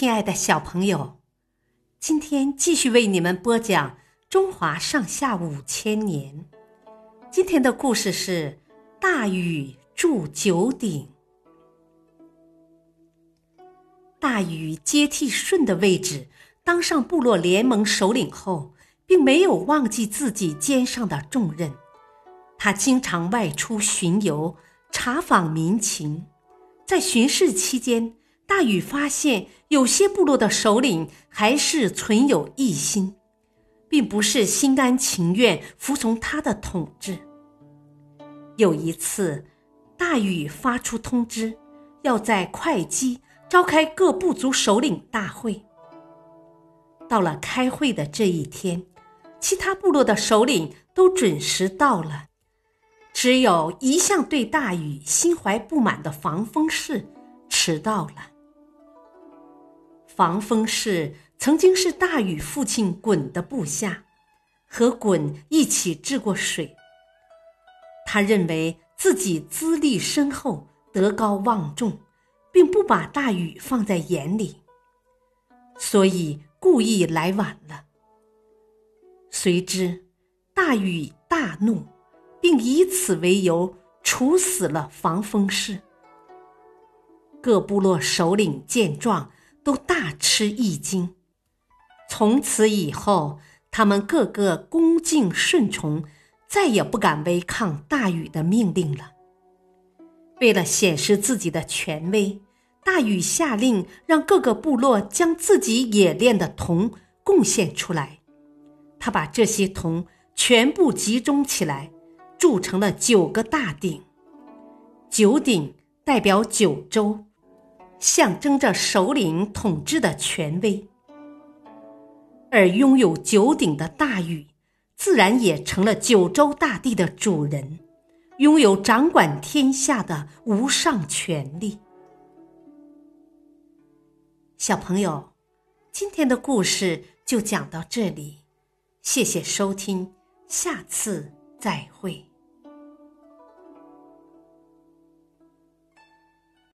亲爱的小朋友，今天继续为你们播讲《中华上下五千年》。今天的故事是大禹筑九鼎。大禹接替舜的位置，当上部落联盟首领后，并没有忘记自己肩上的重任。他经常外出巡游，查访民情。在巡视期间，大禹发现有些部落的首领还是存有异心，并不是心甘情愿服从他的统治。有一次，大禹发出通知，要在会稽召开各部族首领大会。到了开会的这一天，其他部落的首领都准时到了。只有一向对大禹心怀不满的防风氏迟到了。防风氏曾经是大禹父亲鲧的部下，和鲧一起治过水。他认为自己资历深厚、德高望重，并不把大禹放在眼里，所以故意来晚了。随之，大禹大怒。并以此为由处死了防风氏。各部落首领见状，都大吃一惊。从此以后，他们个个恭敬顺从，再也不敢违抗大禹的命令了。为了显示自己的权威，大禹下令让各个部落将自己冶炼的铜贡献出来。他把这些铜全部集中起来。铸成了九个大鼎，九鼎代表九州，象征着首领统治的权威。而拥有九鼎的大禹，自然也成了九州大地的主人，拥有掌管天下的无上权力。小朋友，今天的故事就讲到这里，谢谢收听，下次再会。